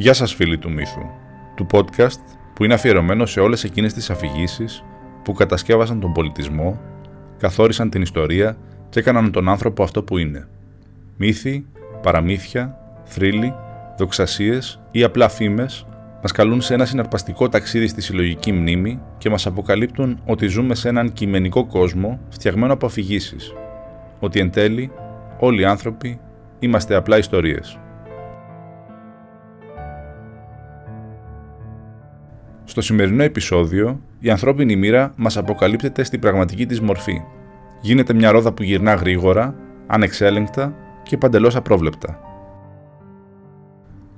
Γεια σας φίλοι του μύθου, του podcast που είναι αφιερωμένο σε όλες εκείνες τις αφηγήσεις που κατασκεύασαν τον πολιτισμό, καθόρισαν την ιστορία και έκαναν τον άνθρωπο αυτό που είναι. Μύθοι, παραμύθια, θρύλοι, δοξασίες ή απλά φήμες μας καλούν σε ένα συναρπαστικό ταξίδι στη συλλογική μνήμη και μας αποκαλύπτουν ότι ζούμε σε έναν κειμενικό κόσμο φτιαγμένο από αφηγήσεις. Ότι εν τέλει όλοι οι άνθρωποι είμαστε απλά ιστορίες. Στο σημερινό επεισόδιο, η ανθρώπινη μοίρα μας αποκαλύπτεται στην πραγματική της μορφή. Γίνεται μια ρόδα που γυρνά γρήγορα, ανεξέλεγκτα και παντελώς απρόβλεπτα.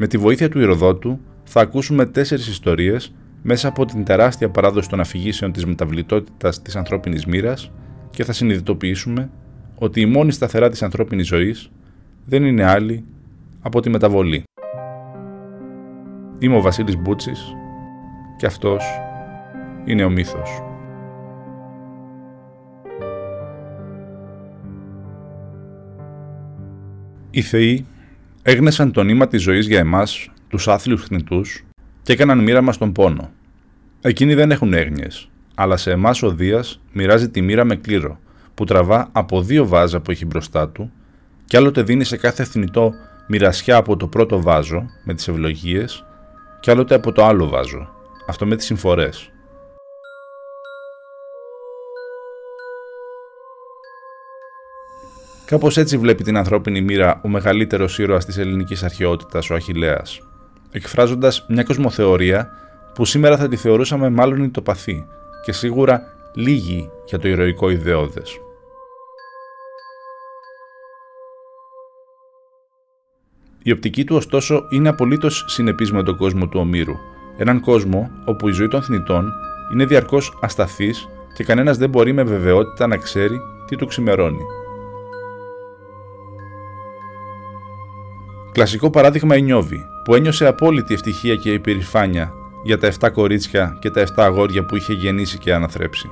Με τη βοήθεια του Ηροδότου θα ακούσουμε τέσσερις ιστορίες μέσα από την τεράστια παράδοση των αφηγήσεων της μεταβλητότητας της ανθρώπινης μοίρας και θα συνειδητοποιήσουμε ότι η μόνη σταθερά της ανθρώπινης ζωής δεν είναι άλλη από τη μεταβολή. Είμαι ο Βασίλης Μπούτσης και αυτός είναι ο μύθος. Οι θεοί έγνεσαν το νήμα της ζωής για εμάς, τους άθλιους θνητούς, και έκαναν μοίρα μας τον πόνο. Εκείνοι δεν έχουν έγνοιες, αλλά σε εμάς ο Δίας μοιράζει τη μοίρα με κλήρο, που τραβά από δύο βάζα που έχει μπροστά του, και άλλοτε δίνει σε κάθε θνητό μοιρασιά από το πρώτο βάζο, με τις ευλογίες, και άλλοτε από το άλλο βάζο, αυτό με τις συμφορές. Κάπως έτσι βλέπει την ανθρώπινη μοίρα ο μεγαλύτερος ήρωας της ελληνικής αρχαιότητας, ο Αχηλέα, εκφράζοντας μια κοσμοθεωρία που σήμερα θα τη θεωρούσαμε μάλλον ητοπαθή και σίγουρα λίγη για το ηρωικό ιδεώδες. Η οπτική του ωστόσο είναι απολύτως συνεπής με τον κόσμο του Ομήρου Έναν κόσμο όπου η ζωή των θνητών είναι διαρκώς ασταθής και κανένας δεν μπορεί με βεβαιότητα να ξέρει τι του ξημερώνει. Κλασικό παράδειγμα η Νιώβη, που ένιωσε απόλυτη ευτυχία και υπερηφάνεια για τα 7 κορίτσια και τα 7 αγόρια που είχε γεννήσει και αναθρέψει.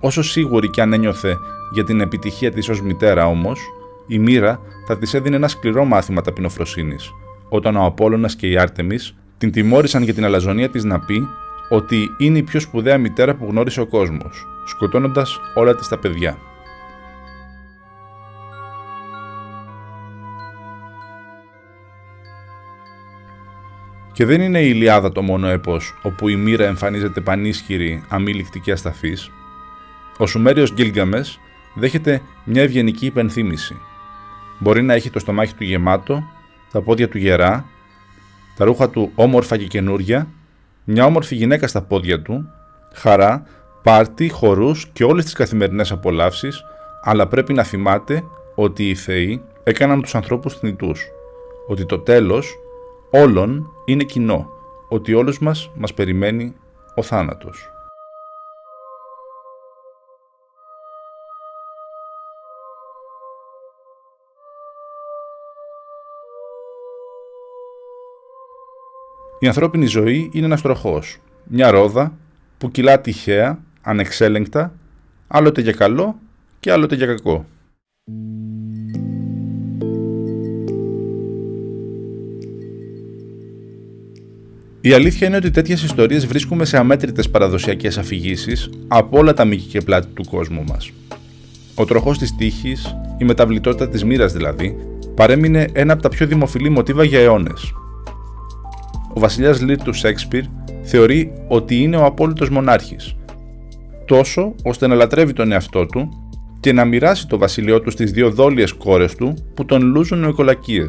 Όσο σίγουρη και αν ένιωθε για την επιτυχία της ως μητέρα όμως, η μοίρα θα της έδινε ένα σκληρό μάθημα ταπεινοφροσύνης, όταν ο Απόλλωνας και η Άρτεμις την τιμώρησαν για την αλαζονία της να πει ότι είναι η πιο σπουδαία μητέρα που γνώρισε ο κόσμος, σκοτώνοντας όλα της τα παιδιά. Και δεν είναι η Ιλιάδα το μόνο έπος όπου η μοίρα εμφανίζεται πανίσχυρη, αμήλικτη και ασταθής. Ο Σουμέριος Γκίλγκαμες δέχεται μια ευγενική υπενθύμηση. Μπορεί να έχει το στομάχι του γεμάτο, τα πόδια του γερά τα ρούχα του όμορφα και καινούρια, μια όμορφη γυναίκα στα πόδια του, χαρά, πάρτι, χορούς και όλες τις καθημερινές απολαύσεις, αλλά πρέπει να θυμάται ότι οι θεοί έκαναν τους ανθρώπους θνητούς, ότι το τέλος όλων είναι κοινό, ότι όλους μας μας περιμένει ο θάνατος. Η ανθρώπινη ζωή είναι ένας τροχός, μια ρόδα που κυλά τυχαία, ανεξέλεγκτα, άλλοτε για καλό και άλλοτε για κακό. Η αλήθεια είναι ότι τέτοιες ιστορίες βρίσκουμε σε αμέτρητες παραδοσιακές αφηγήσεις από όλα τα μήκη και πλάτη του κόσμου μας. Ο τροχός της τύχης, η μεταβλητότητα της μοίρας δηλαδή, παρέμεινε ένα από τα πιο δημοφιλή μοτίβα για αιώνες ο βασιλιάς Λίρ του Σέξπιρ θεωρεί ότι είναι ο απόλυτος μονάρχης. Τόσο ώστε να λατρεύει τον εαυτό του και να μοιράσει το βασιλειό του στις δύο δόλιες κόρες του που τον λούζουν νοικολακίε,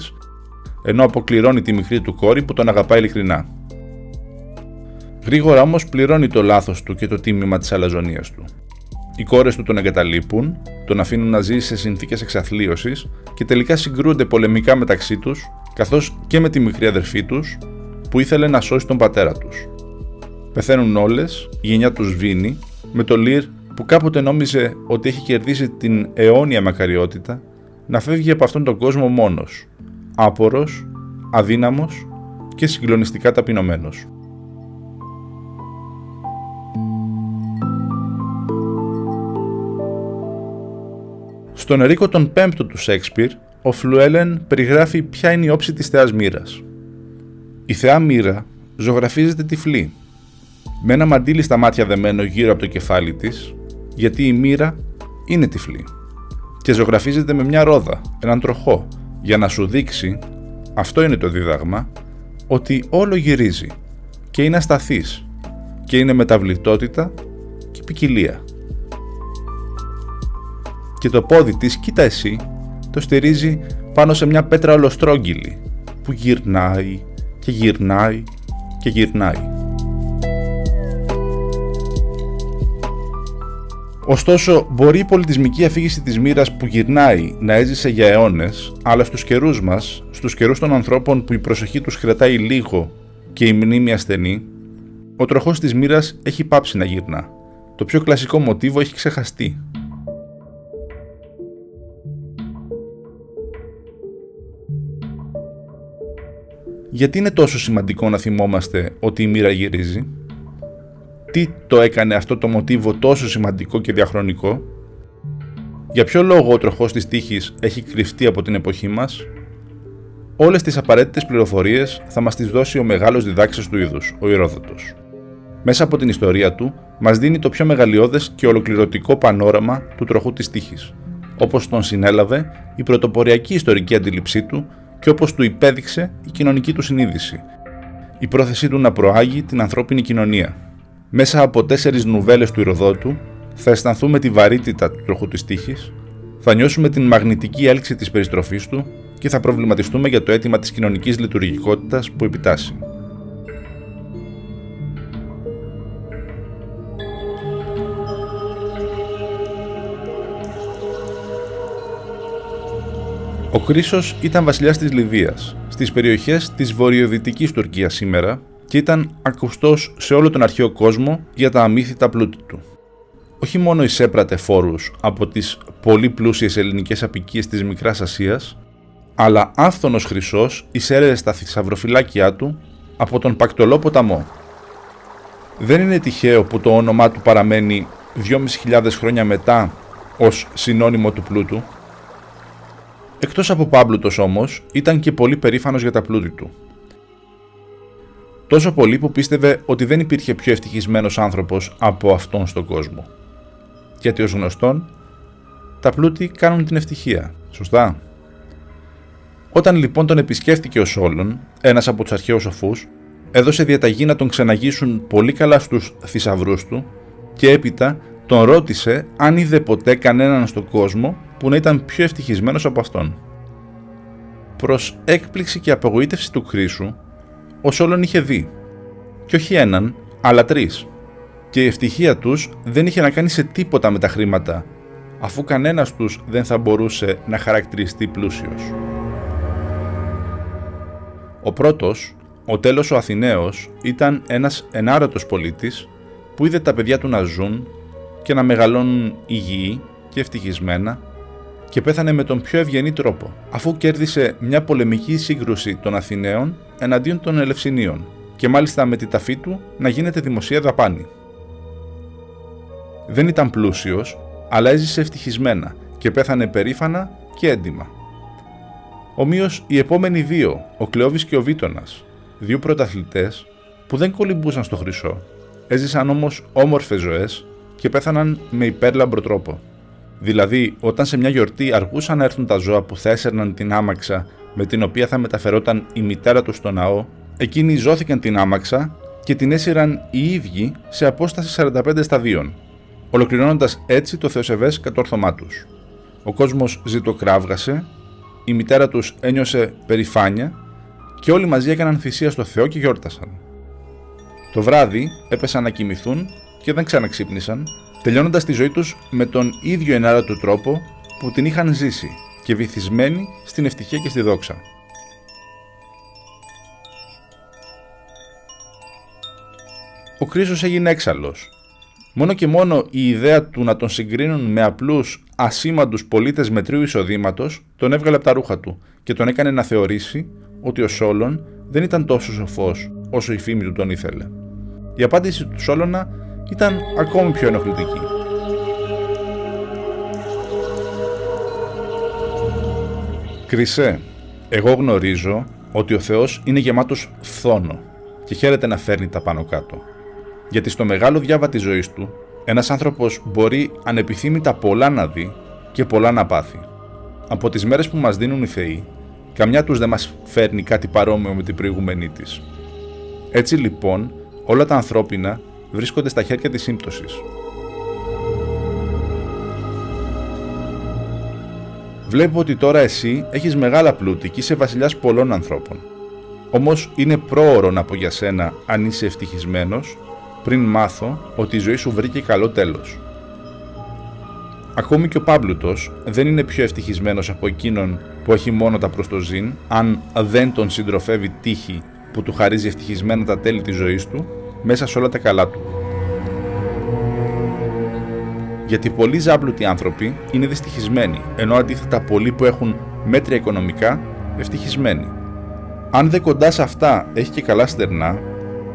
ενώ αποκληρώνει τη μικρή του κόρη που τον αγαπάει ειλικρινά. Γρήγορα όμως πληρώνει το λάθος του και το τίμημα της αλαζονίας του. Οι κόρες του τον εγκαταλείπουν, τον αφήνουν να ζήσει σε συνθήκες εξαθλίωσης και τελικά συγκρούονται πολεμικά μεταξύ τους, καθώς και με τη μικρή αδερφή τους, που ήθελε να σώσει τον πατέρα τους. Πεθαίνουν όλες, η γενιά τους σβήνει, με το Λίρ που κάποτε νόμιζε ότι έχει κερδίσει την αιώνια μακαριότητα, να φεύγει από αυτόν τον κόσμο μόνος, άπορος, αδύναμος και συγκλονιστικά ταπεινωμένος. Στον Ερίκο τον πέμπτο του Σέξπιρ, ο Φλουέλεν περιγράφει ποια είναι η όψη της θεάς μοίρας. Η θεά μοίρα ζωγραφίζεται τυφλή, με ένα μαντίλι στα μάτια δεμένο γύρω από το κεφάλι της, γιατί η μοίρα είναι τυφλή. Και ζωγραφίζεται με μια ρόδα, έναν τροχό, για να σου δείξει, αυτό είναι το δίδαγμα, ότι όλο γυρίζει και είναι ασταθής και είναι μεταβλητότητα και ποικιλία. Και το πόδι της, κοίτα εσύ, το στηρίζει πάνω σε μια πέτρα ολοστρόγγυλη που γυρνάει και γυρνάει και γυρνάει. Ωστόσο, μπορεί η πολιτισμική αφήγηση της μοίρας που γυρνάει να έζησε για αιώνες, αλλά στους καιρούς μας, στους καιρούς των ανθρώπων που η προσοχή τους κρατάει λίγο και η μνήμη ασθενή, ο τροχός της μοίρας έχει πάψει να γυρνά. Το πιο κλασικό μοτίβο έχει ξεχαστεί. Γιατί είναι τόσο σημαντικό να θυμόμαστε ότι η μοίρα γυρίζει; τι το έκανε αυτό το μοτίβο τόσο σημαντικό και διαχρονικό, για ποιο λόγο ο τροχός της τύχης έχει κρυφτεί από την εποχή μας, όλες τις απαραίτητες πληροφορίες θα μας τις δώσει ο μεγάλος διδάξης του είδους, ο Ηρόδοτος. Μέσα από την ιστορία του, μας δίνει το πιο μεγαλειώδες και ολοκληρωτικό πανόραμα του τροχού της τύχης, όπως τον συνέλαβε η πρωτοποριακή ιστορική αντίληψή του και όπως του υπέδειξε η κοινωνική του συνείδηση, η πρόθεσή του να προάγει την ανθρώπινη κοινωνία, μέσα από τέσσερις νουβέλες του Ηροδότου θα αισθανθούμε τη βαρύτητα του τροχού της τύχης, θα νιώσουμε την μαγνητική έλξη της περιστροφής του και θα προβληματιστούμε για το αίτημα της κοινωνικής λειτουργικότητας που επιτάσσει. Ο Κρίσος ήταν βασιλιάς της Λιβύας, στις περιοχές της βορειοδυτικής Τουρκίας σήμερα και ήταν ακουστός σε όλο τον αρχαίο κόσμο για τα αμύθιτα πλούτη του. Όχι μόνο εισέπρατε φόρους από τις πολύ πλούσιες ελληνικές απικίες της Μικράς Ασίας, αλλά άφθονος χρυσός εισέρεε στα θησαυροφυλάκια του από τον Πακτολό ποταμό. Δεν είναι τυχαίο που το όνομά του παραμένει 2.500 χρόνια μετά ως συνώνυμο του πλούτου. Εκτός από Πάμπλουτος όμως, ήταν και πολύ περήφανος για τα πλούτη του. Τόσο πολύ που πίστευε ότι δεν υπήρχε πιο ευτυχισμένος άνθρωπος από αυτόν στον κόσμο. Γιατί ως γνωστόν, τα πλούτη κάνουν την ευτυχία, σωστά; Όταν λοιπόν τον επισκέφτηκε ο Σόλων, ένας από τους αρχαίους σοφούς, έδωσε διαταγή να τον ξεναγήσουν πολύ καλά στους θησαυρούς του και έπειτα τον ρώτησε αν είδε ποτέ κανέναν στον κόσμο που να ήταν πιο ευτυχισμένος από αυτόν. Προς έκπληξη και απογοήτευση του Χρήσου, ο Σόλων είχε δει. Και όχι έναν, αλλά τρεις. Και η ευτυχία τους δεν είχε να κάνει σε τίποτα με τα χρήματα, αφού κανένας τους δεν θα μπορούσε να χαρακτηριστεί πλούσιος. Ο πρώτος, ο τέλος ο Αθηναίος, ήταν ένας ενάρωτος πολίτης που είδε τα παιδιά του να ζουν και να μεγαλώνουν υγιεί και ευτυχισμένα και πέθανε με τον πιο ευγενή τρόπο, αφού κέρδισε μια πολεμική σύγκρουση των Αθηναίων εναντίον των Ελευσινίων και μάλιστα με τη ταφή του να γίνεται δημοσία δαπάνη. Δεν ήταν πλούσιος, αλλά έζησε ευτυχισμένα και πέθανε περήφανα και έντιμα. Ομοίως οι επόμενοι δύο, ο Κλεόβης και ο Βίτονας, δύο πρωταθλητές που δεν κολυμπούσαν στο χρυσό, έζησαν όμως όμορφες ζωές και πέθαναν με υπέρλαμπρο τρόπο. Δηλαδή, όταν σε μια γιορτή αργούσαν να έρθουν τα ζώα που θα έσερναν την άμαξα με την οποία θα μεταφερόταν η μητέρα τους στο ναό, εκείνοι ζώθηκαν την άμαξα και την έσυραν οι ίδιοι σε απόσταση 45 σταδίων, ολοκληρώνοντας έτσι το θεοσεβές κατόρθωμά τους. Ο κόσμος ζητοκράβγασε, η μητέρα τους ένιωσε περηφάνεια και όλοι μαζί έκαναν θυσία στο Θεό και γιόρτασαν. Το βράδυ έπεσαν να κοιμηθούν και δεν ξαναξύπνησαν τελειώνοντας τη ζωή τους με τον ίδιο ενάρωτο τρόπο που την είχαν ζήσει και βυθισμένοι στην ευτυχία και στη δόξα. Ο Κρίσος έγινε έξαλλος. Μόνο και μόνο η ιδέα του να τον συγκρίνουν με απλούς ασήμαντους πολίτες μετρίου εισοδήματος τον έβγαλε από τα ρούχα του και τον έκανε να θεωρήσει ότι ο Σόλων δεν ήταν τόσο σοφός όσο η φήμη του τον ήθελε. Η απάντηση του Σόλωνα ήταν ακόμη πιο ενοχλητική. Κρυσέ, εγώ γνωρίζω ότι ο Θεός είναι γεμάτος φθόνο και χαίρεται να φέρνει τα πάνω κάτω. Γιατί στο μεγάλο διάβα της ζωής του, ένας άνθρωπος μπορεί ανεπιθύμητα πολλά να δει και πολλά να πάθει. Από τις μέρες που μας δίνουν οι Θεοί, καμιά τους δεν μας φέρνει κάτι παρόμοιο με την προηγούμενή της. Έτσι λοιπόν, όλα τα ανθρώπινα βρίσκονται στα χέρια της σύμπτωσης. Βλέπω ότι τώρα εσύ έχεις μεγάλα πλούτη και είσαι βασιλιάς πολλών ανθρώπων. Όμως είναι πρόωρο να πω για σένα αν είσαι ευτυχισμένος πριν μάθω ότι η ζωή σου βρήκε καλό τέλος. Ακόμη και ο Πάμπλουτος δεν είναι πιο ευτυχισμένος από εκείνον που έχει μόνο τα προς το ζήν, αν δεν τον συντροφεύει τύχη που του χαρίζει ευτυχισμένα τα τέλη της ζωής του, μέσα σε όλα τα καλά του. Γιατί πολλοί ζάμπλουτοι άνθρωποι είναι δυστυχισμένοι, ενώ αντίθετα πολλοί που έχουν μέτρια οικονομικά ευτυχισμένοι. Αν δε κοντά σε αυτά έχει και καλά στερνά,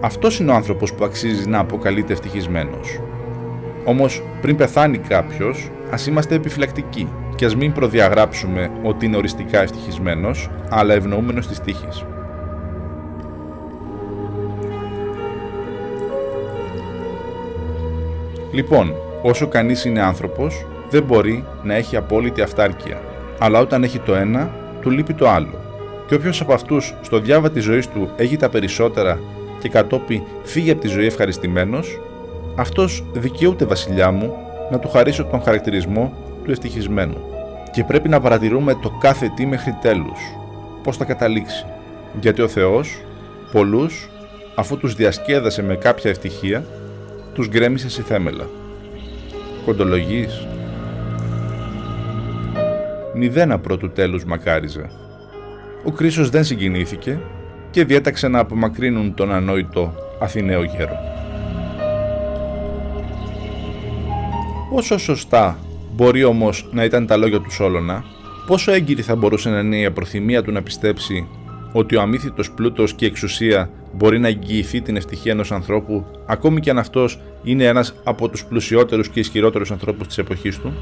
αυτός είναι ο άνθρωπος που αξίζει να αποκαλείται ευτυχισμένος. Όμως, πριν πεθάνει κάποιος, ας είμαστε επιφυλακτικοί και ας μην προδιαγράψουμε ότι είναι οριστικά ευτυχισμένος, αλλά ευνοούμενος της τύχης. Λοιπόν, όσο κανείς είναι άνθρωπος, δεν μπορεί να έχει απόλυτη αυτάρκεια. Αλλά όταν έχει το ένα, του λείπει το άλλο. Και όποιος από αυτούς στο διάβα της ζωής του έχει τα περισσότερα και κατόπι φύγει από τη ζωή ευχαριστημένος, αυτός δικαιούται βασιλιά μου να του χαρίσω τον χαρακτηρισμό του ευτυχισμένου. Και πρέπει να παρατηρούμε το κάθε τι μέχρι τέλους, πώς θα καταλήξει. Γιατί ο Θεός, πολλούς, αφού τους διασκέδασε με κάποια ευτυχία, τους γκρέμισες σε θέμελα. Κοντολογείς. Μηδένα πρώτου τέλους μακάριζε. Ο Κρίσος δεν συγκινήθηκε και διέταξε να απομακρύνουν τον ανόητο Αθηναίο γέρο. Πόσο σωστά μπορεί όμως να ήταν τα λόγια του Σόλωνα, πόσο έγκυρη θα μπορούσε να είναι η απροθυμία του να πιστέψει ότι ο αμύθιτος πλούτος και η εξουσία μπορεί να εγγυηθεί την ευτυχία ενός ανθρώπου, ακόμη και αν αυτός είναι ένας από τους πλουσιότερους και ισχυρότερους ανθρώπους της εποχής του;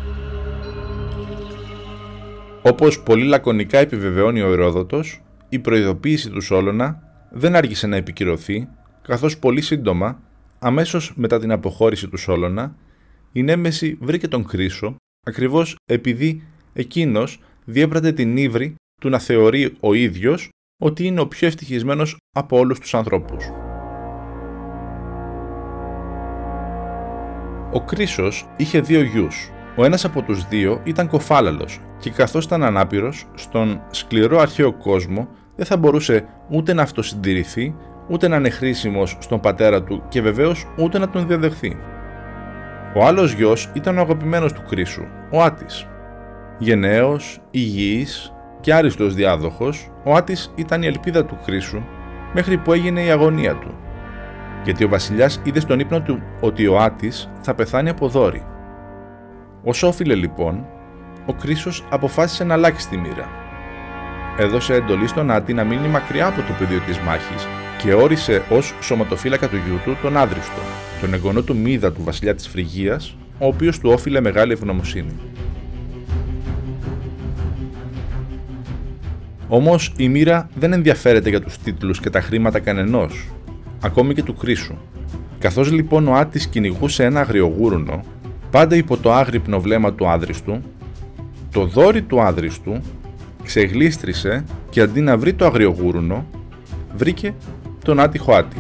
Όπως πολύ λακωνικά επιβεβαιώνει ο Ηρόδοτος, η προειδοποίηση του Σόλωνα δεν άργησε να επικυρωθεί, καθώς πολύ σύντομα, αμέσως μετά την αποχώρηση του Σόλωνα, η Νέμεση βρήκε τον Κρίσο, ακριβώς επειδή εκείνος διέπρατε την ύβρη του να θεωρεί ο ίδιος ότι είναι ο πιο ευτυχισμένος από όλους τους ανθρώπους. Ο Κρίσος είχε δύο γιους. Ο ένας από τους δύο ήταν κοφάλαλος και καθώς ήταν ανάπηρος, στον σκληρό αρχαίο κόσμο δεν θα μπορούσε ούτε να αυτοσυντηρηθεί, ούτε να είναι χρήσιμος στον πατέρα του και βεβαίως ούτε να τον διαδεχθεί. Ο άλλος γιος ήταν ο αγαπημένος του Κρίσου, ο Άτης. Γενναίος, υγιής και άριστος διάδοχος, ο Άτης ήταν η ελπίδα του Κρίσου μέχρι που έγινε η αγωνία του. Γιατί ο βασιλιάς είδε στον ύπνο του ότι ο Άτης θα πεθάνει από δόρυ. Ως όφιλε λοιπόν, ο Κρίσος αποφάσισε να αλλάξει τη μοίρα. Έδωσε εντολή στον Άτη να μείνει μακριά από το πεδίο της μάχης και όρισε ως σωματοφύλακα του γιού του τον Άδριστο, τον εγγονό του Μίδα του βασιλιά της Φρυγίας, ο οποίος του όφιλε μεγάλη ευγνωμοσύνη. Όμως η μοίρα δεν ενδιαφέρεται για τους τίτλους και τα χρήματα κανενός, ακόμη και του Κρίσου. Καθώς λοιπόν ο Άτης κυνηγούσε ένα αγριογούρουνο, πάντα υπό το άγρυπνο βλέμμα του άδριστου, το δόρι του άδριστου ξεγλίστρισε και αντί να βρει το αγριογούρουνο, βρήκε τον άτυχο Άτη.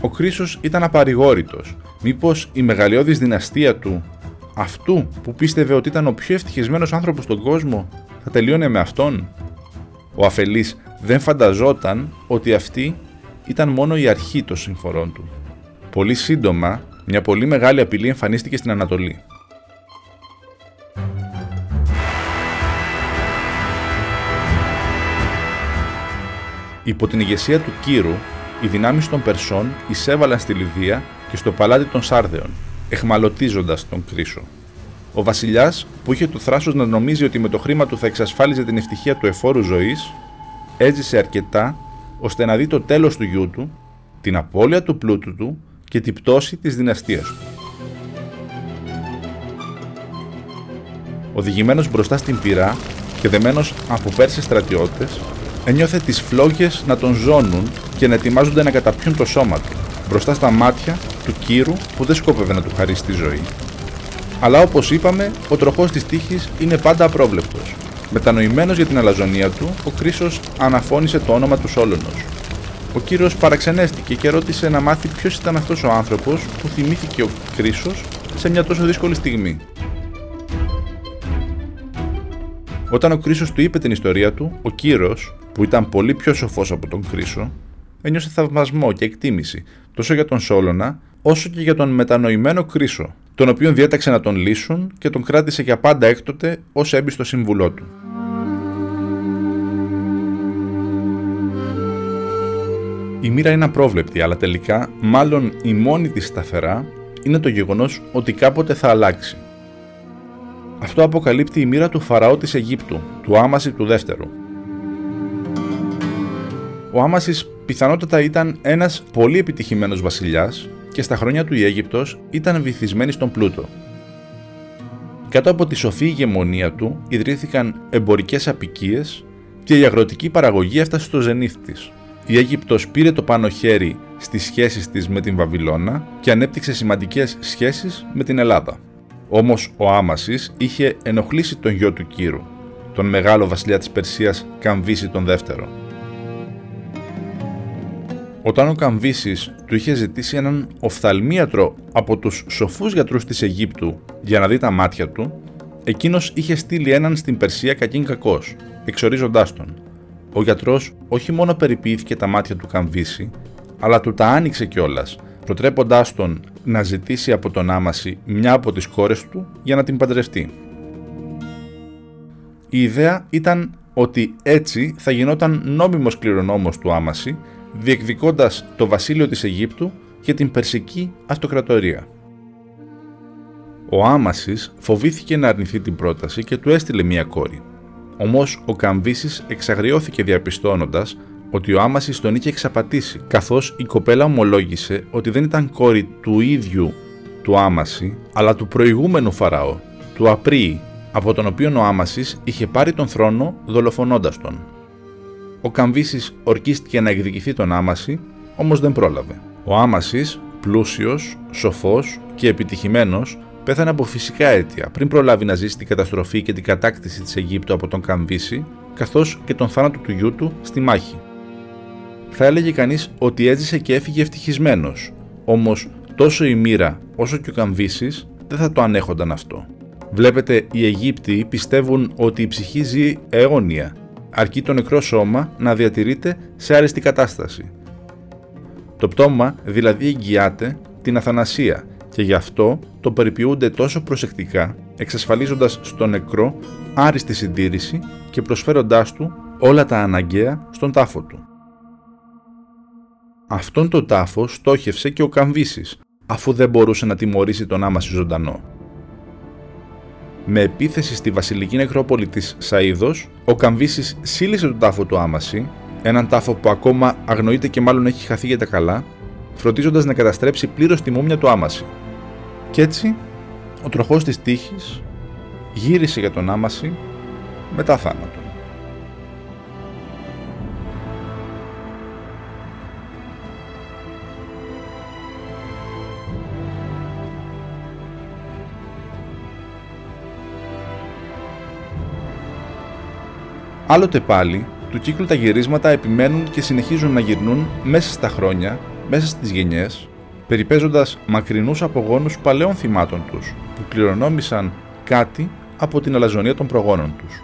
Ο Κρίσος ήταν απαρηγόρητος. Μήπως η μεγαλειώδης δυναστεία του, αυτού που πίστευε ότι ήταν ο πιο ευτυχισμένος άνθρωπος στον κόσμο, θα τελείωνε με αυτόν. Ο αφελής δεν φανταζόταν ότι αυτή ήταν μόνο η αρχή των συμφορών του. Πολύ σύντομα, μια πολύ μεγάλη απειλή εμφανίστηκε στην Ανατολή. Υπό την ηγεσία του Κύρου, οι δυνάμεις των Περσών εισέβαλαν στη Λιδία και στο παλάτι των Σάρδεων, εχμαλωτίζοντας τον Κρίσο. Ο βασιλιάς, που είχε το θράσο να νομίζει ότι με το χρήμα του θα εξασφάλιζε την ευτυχία του εφόρου ζωής, έζησε αρκετά ώστε να δει το τέλος του γιού του, την απώλεια του πλούτου του και την πτώση της δυναστείας του. Οδηγημένος μπροστά στην πυρά και δεμένος από Πέρσες στρατιώτες, ένιωθε τις φλόγες να τον ζώνουν και να ετοιμάζονται να καταπιούν το σώμα του, μπροστά στα μάτια του κύρου που δεν σκόπευε να του χαρίσει τη ζωή. Αλλά όπως είπαμε, ο τροχός της τύχης είναι πάντα απρόβλεπτος. Μετανοημένος για την αλαζονία του, ο Κρίσος αναφώνησε το όνομα του Σόλωνος. Ο κύριος παραξενέστηκε και ρώτησε να μάθει ποιος ήταν αυτός ο άνθρωπος που θυμήθηκε ο Κρίσος σε μια τόσο δύσκολη στιγμή. Όταν ο Κρίσος του είπε την ιστορία του, ο Κύρος, που ήταν πολύ πιο σοφός από τον Κρίσο, ένιωσε θαυμασμό και εκτίμηση τόσο για τον Σόλωνα όσο και για τον μετανοημένο Κρίσο, τον οποίον διέταξε να τον λύσουν και τον κράτησε για πάντα έκτοτε ως έμπιστο σύμβουλό του. Η μοίρα είναι απρόβλεπτη, αλλά τελικά, μάλλον η μόνη της σταθερά, είναι το γεγονός ότι κάποτε θα αλλάξει. Αυτό αποκαλύπτει η μοίρα του Φαραώ της Αιγύπτου, του Άμαση του δεύτερου. Ο Άμασης πιθανότατα ήταν ένας πολύ επιτυχημένος βασιλιάς και στα χρόνια του η Αίγυπτος ήταν βυθισμένη στον πλούτο. Κάτω από τη σοφή ηγεμονία του ιδρύθηκαν εμπορικές απικίες και η αγροτική παραγωγή έφτασε στο ζενήθ της. Η Αίγυπτος πήρε το πάνω χέρι στις σχέσεις της με την Βαβυλώνα και ανέπτυξε σημαντικές σχέσεις με την Ελλάδα. Όμως ο Άμασης είχε ενοχλήσει τον γιο του Κύρου, τον μεγάλο βασιλιά της Περσίας Καμβίση τον δεύτερο. Όταν ο Καμβίσης του είχε ζητήσει έναν οφθαλμίατρο από τους σοφούς γιατρούς της Αιγύπτου για να δει τα μάτια του, εκείνος είχε στείλει έναν στην Περσία κακήν κακός, εξορίζοντάς τον. Ο γιατρός όχι μόνο περιποιήθηκε τα μάτια του Καμβίση, αλλά του τα άνοιξε κιόλας, προτρέποντάς τον να ζητήσει από τον Άμαση μια από τις κόρες του για να την παντρευτεί. Η ιδέα ήταν ότι έτσι θα γινόταν νόμιμος κληρονόμος του Άμαση διεκδικώντας το βασίλειο της Αιγύπτου και την Περσική Αυτοκρατορία. Ο Άμασης φοβήθηκε να αρνηθεί την πρόταση και του έστειλε μία κόρη. Όμως ο Καμβίσης εξαγριώθηκε διαπιστώνοντας ότι ο Άμασης τον είχε εξαπατήσει, καθώς η κοπέλα ομολόγησε ότι δεν ήταν κόρη του ίδιου του Άμαση, αλλά του προηγούμενου Φαραώ, του Απρίου, από τον οποίο ο Άμασης είχε πάρει τον θρόνο δολοφονώντας τον. Ο Καμβίσης ορκίστηκε να εκδικηθεί τον Άμαση, όμως δεν πρόλαβε. Ο Άμασης, πλούσιος, σοφός και επιτυχημένος, πέθανε από φυσικά αίτια πριν προλάβει να ζήσει την καταστροφή και την κατάκτηση της Αιγύπτου από τον Καμβίση, καθώς και τον θάνατο του γιού του στη μάχη. Θα έλεγε κανείς ότι έζησε και έφυγε ευτυχισμένος, όμως τόσο η μοίρα όσο και ο Καμβίσης δεν θα το ανέχονταν αυτό. Βλέπετε, οι Αιγύπτιοι πιστεύουν ότι η ψυχή ζει αιώνια αρκεί το νεκρό σώμα να διατηρείται σε άριστη κατάσταση. Το πτώμα δηλαδή εγγυάται την αθανασία και γι' αυτό το περιποιούνται τόσο προσεκτικά, εξασφαλίζοντας στο νεκρό άριστη συντήρηση και προσφέροντάς του όλα τα αναγκαία στον τάφο του. Αυτόν τον τάφο στόχευσε και ο Καμβίσης, αφού δεν μπορούσε να τιμωρήσει τον άμαση ζωντανό. Με επίθεση στη βασιλική νεκρόπολη της Σαΐδος, ο Καμβίσης σύλλησε τον τάφο του Άμαση, έναν τάφο που ακόμα αγνοείται και μάλλον έχει χαθεί για τα καλά, φροντίζοντας να καταστρέψει πλήρως τη μούμια του Άμαση. Κι έτσι, ο τροχός της τύχης γύρισε για τον Άμαση μετά θάνατο. Άλλοτε πάλι, του κύκλου τα γυρίσματα επιμένουν και συνεχίζουν να γυρνούν μέσα στα χρόνια, μέσα στις γενιές, περιπέζοντας μακρινούς απογόνους παλαιών θυμάτων τους, που κληρονόμησαν κάτι από την αλαζονία των προγόνων τους.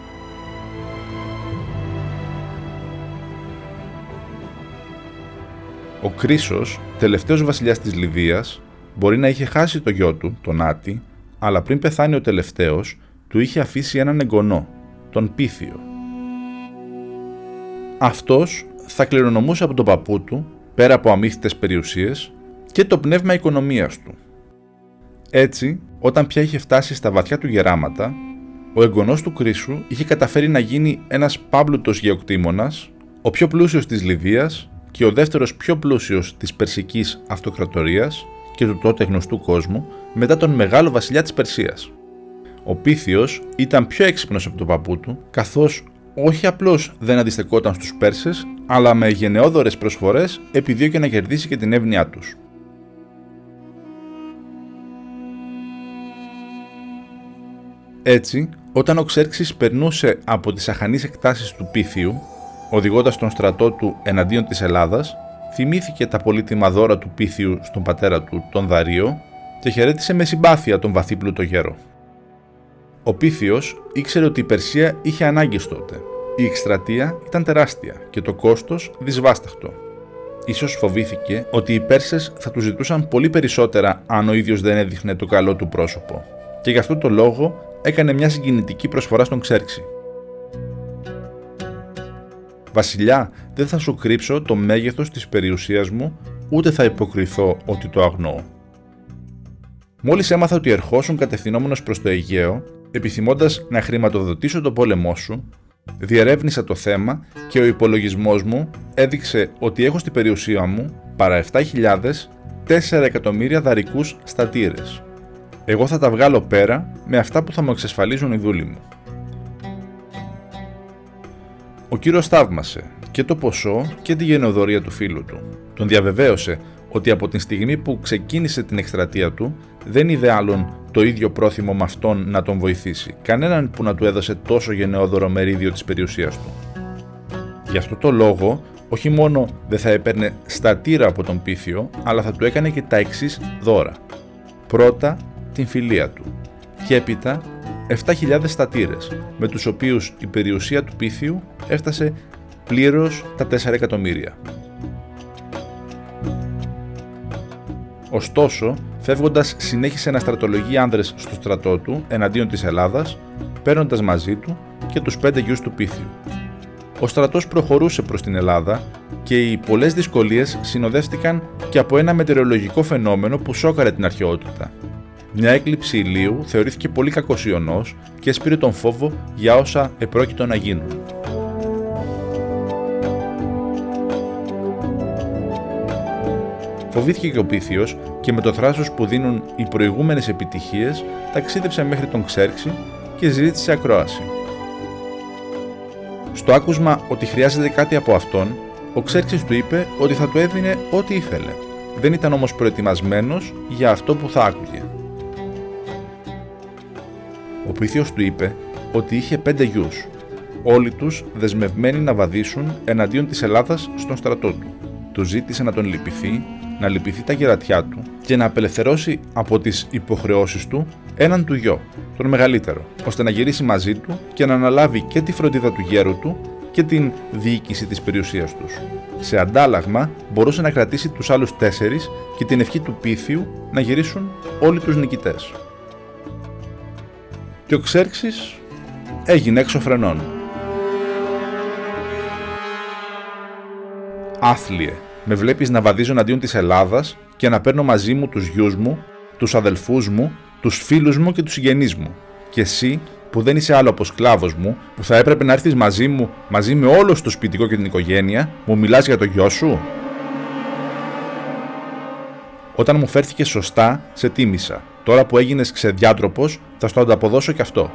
Ο Κρίσος, τελευταίος βασιλιάς της Λιβύας, μπορεί να είχε χάσει το γιο του, τον Άτη, αλλά πριν πεθάνει ο τελευταίος, του είχε αφήσει έναν εγγονό, τον Πίθιο, αυτός θα κληρονομούσε από τον παππού του, πέρα από αμύθιτες περιουσίες, και το πνεύμα οικονομίας του. Έτσι, όταν πια είχε φτάσει στα βαθιά του γεράματα, ο εγγονός του Κρίσου είχε καταφέρει να γίνει ένας πάμπλουτος γεωκτήμονας, ο πιο πλούσιος της Λιβύας και ο δεύτερος πιο πλούσιος της Περσικής Αυτοκρατορίας και του τότε γνωστού κόσμου μετά τον μεγάλο βασιλιά της Περσίας. Ο Πίθιος ήταν πιο έξυπνος από τον παππού του, καθώς όχι απλώς δεν αντιστεκόταν στους Πέρσες, αλλά με γενναιόδορες προσφορές επιδίωκε να κερδίσει και την εύνοιά τους. Έτσι, όταν ο Ξέρξης περνούσε από τις αχανείς εκτάσεις του Πίθιου, οδηγώντας τον στρατό του εναντίον της Ελλάδας, θυμήθηκε τα πολύτιμα δώρα του Πίθιου στον πατέρα του, τον Δαρίο, και χαιρέτησε με συμπάθεια τον βαθύ πλούτο γέρο. Ο Πίθιος ήξερε ότι η Περσία είχε ανάγκες τότε. Η εκστρατεία ήταν τεράστια και το κόστος δυσβάσταχτο. Ίσως φοβήθηκε ότι οι Πέρσες θα τους ζητούσαν πολύ περισσότερα αν ο ίδιος δεν έδειχνε το καλό του πρόσωπο. Και γι' αυτό το λόγο έκανε μια συγκινητική προσφορά στον Ξέρξη. Βασιλιά, δεν θα σου κρύψω το μέγεθος της περιουσίας μου, ούτε θα υποκριθώ ότι το αγνοώ. Μόλις έμαθα ότι ερχόσουν κατευθυνόμενος προς το Αιγαίο, επιθυμώντας να χρηματοδοτήσω το πόλεμό σου, διερεύνησα το θέμα και ο υπολογισμός μου έδειξε ότι έχω στην περιουσία μου παρά 7.000 4 εκατομμύρια δαρικούς στατήρες. Εγώ θα τα βγάλω πέρα με αυτά που θα μου εξασφαλίζουν οι δούλοι μου. Ο κύριος θαύμασε και το ποσό και τη γενοδορία του φίλου του. Τον διαβεβαίωσε ότι από την στιγμή που ξεκίνησε την εκστρατεία του δεν είδε άλλον το ίδιο πρόθυμο με αυτόν να τον βοηθήσει, κανέναν που να του έδωσε τόσο γενναιόδωρο μερίδιο της περιουσίας του. Γι' αυτό το λόγο, όχι μόνο δεν θα έπαιρνε στατήρα από τον Πίθιο, αλλά θα του έκανε και τα εξής δώρα. Πρώτα, την φιλία του και έπειτα 7.000 στατήρες, με τους οποίους η περιουσία του Πίθιου έφτασε πλήρως τα 4 εκατομμύρια. Ωστόσο, φεύγοντας, συνέχισε να στρατολογεί άνδρες στο στρατό του εναντίον της Ελλάδας, παίρνοντας μαζί του και τους πέντε γιους του Πίθιου. Ο στρατός προχωρούσε προς την Ελλάδα και οι πολλές δυσκολίες συνοδεύτηκαν και από ένα μετεωρολογικό φαινόμενο που σώκαρε την αρχαιότητα. Μια έκλειψη ηλίου θεωρήθηκε πολύ κακός και έσπηρε τον φόβο για όσα επρόκειτο να γίνουν. Φοβήθηκε και ο Πίθιος και με το θράσος που δίνουν οι προηγούμενες επιτυχίες ταξίδεψε μέχρι τον Ξέρξη και ζήτησε ακρόαση. Στο άκουσμα ότι χρειάζεται κάτι από αυτόν, ο Ξέρξης του είπε ότι θα του έδινε ό,τι ήθελε. Δεν ήταν όμως προετοιμασμένος για αυτό που θα άκουγε. Ο Πίθιος του είπε ότι είχε πέντε γιους, όλοι τους δεσμευμένοι να βαδίσουν εναντίον της Ελλάδας στον στρατό του. Του ζήτησε να τον λυπηθεί να λυπηθεί τα γερατιά του και να απελευθερώσει από τις υποχρεώσεις του έναν του γιο, τον μεγαλύτερο, ώστε να γυρίσει μαζί του και να αναλάβει και τη φροντίδα του γέρου του και την διοίκηση της περιουσίας τους. Σε αντάλλαγμα μπορούσε να κρατήσει τους άλλους τέσσερις και την ευχή του Πίθιου να γυρίσουν όλοι τους νικητές. Και ο Ξέρξης έγινε έξω φρενών. Άθλιε, με βλέπεις να βαδίζω εναντίον της Ελλάδας και να παίρνω μαζί μου τους γιους μου, τους αδελφούς μου, τους φίλους μου και τους συγγενείς μου. Και εσύ, που δεν είσαι άλλο από σκλάβος μου, που θα έπρεπε να έρθεις μαζί μου, μαζί με όλο το σπιτικό και την οικογένεια, μου μιλάς για το γιο σου; Όταν μου φέρθηκε σωστά, σε τίμησα. Τώρα που έγινες ξεδιάτροπος, θα στο ανταποδώσω κι αυτό.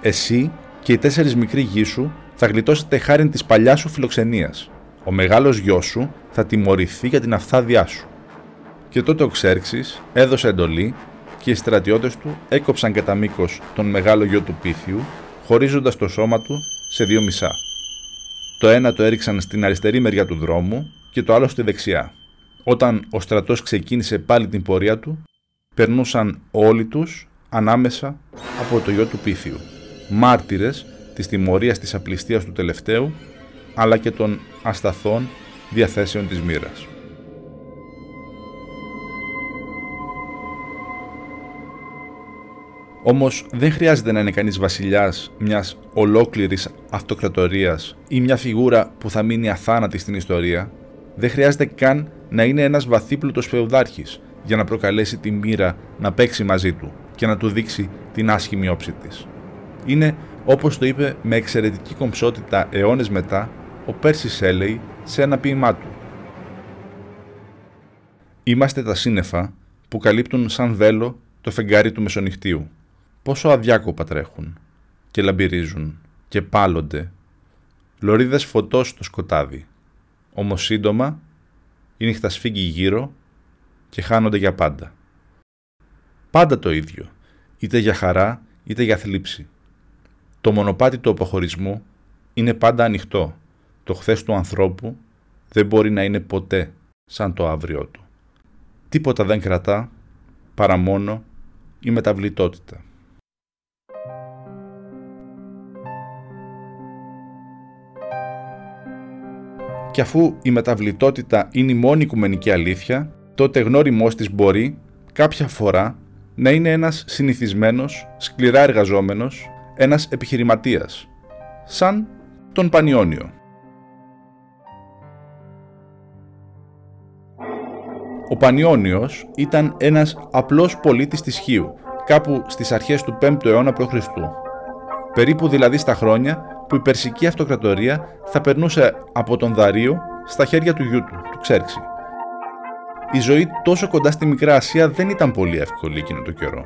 Εσύ και οι τέσσερις μικροί γη σου θα γλιτώσετε χάρη της παλιάς σου φιλοξενίας ο μεγάλος γιος σου θα τιμωρηθεί για την αφθάδειά σου. Και τότε ο Ξέρξης έδωσε εντολή και οι στρατιώτες του έκοψαν κατά μήκος τον μεγάλο γιο του Πίθιου, χωρίζοντας το σώμα του σε δύο μισά. Το ένα το έριξαν στην αριστερή μεριά του δρόμου και το άλλο στη δεξιά. Όταν ο στρατός ξεκίνησε πάλι την πορεία του, περνούσαν όλοι τους ανάμεσα από το γιο του Πίθιου, μάρτυρες της τιμωρίας της απληστίας του τελευταίου αλλά και των ασταθών διαθέσεων της μοίρας. Όμως δεν χρειάζεται να είναι κανείς βασιλιάς μιας ολόκληρης αυτοκρατορίας ή μια φιγούρα που θα μείνει αθάνατη στην ιστορία. Δεν χρειάζεται καν να είναι ένας βαθύπλουτος φεουδάρχης για να προκαλέσει τη μοίρα να παίξει μαζί του και να του δείξει την άσχημη όψη της. Είναι, όπως το είπε με εξαιρετική κομψότητα αιώνες μετά, ο Πέρσις Έλεη σε ένα ποίημά του. Είμαστε τα σύννεφα που καλύπτουν σαν βέλο το φεγγάρι του μεσονυχτίου. Πόσο αδιάκοπα τρέχουν και λαμπυρίζουν και πάλονται. Λωρίδες φωτός στο σκοτάδι. Όμως σύντομα η νύχτα σφίγγει γύρω και χάνονται για πάντα. Πάντα το ίδιο, είτε για χαρά είτε για θλίψη. Το μονοπάτι του αποχωρισμού είναι πάντα ανοιχτό. Το χθες του ανθρώπου δεν μπορεί να είναι ποτέ σαν το αύριο του. Τίποτα δεν κρατά παρά μόνο η μεταβλητότητα. Και αφού η μεταβλητότητα είναι η μόνη οικουμενική αλήθεια, τότε γνώριμός της μπορεί κάποια φορά να είναι ένας συνηθισμένος, σκληρά εργαζόμενος, ένας επιχειρηματίας, σαν τον Πανιόνιο. Ο Πανιόνιος ήταν ένας απλός πολίτης της Χίου, κάπου στις αρχές του 5ου αιώνα π.Χ. Περίπου δηλαδή στα χρόνια που η Περσική Αυτοκρατορία θα περνούσε από τον Δαρίο στα χέρια του γιού του, του Ξέρξη. Η ζωή τόσο κοντά στη Μικρά Ασία δεν ήταν πολύ εύκολη εκείνο το καιρό.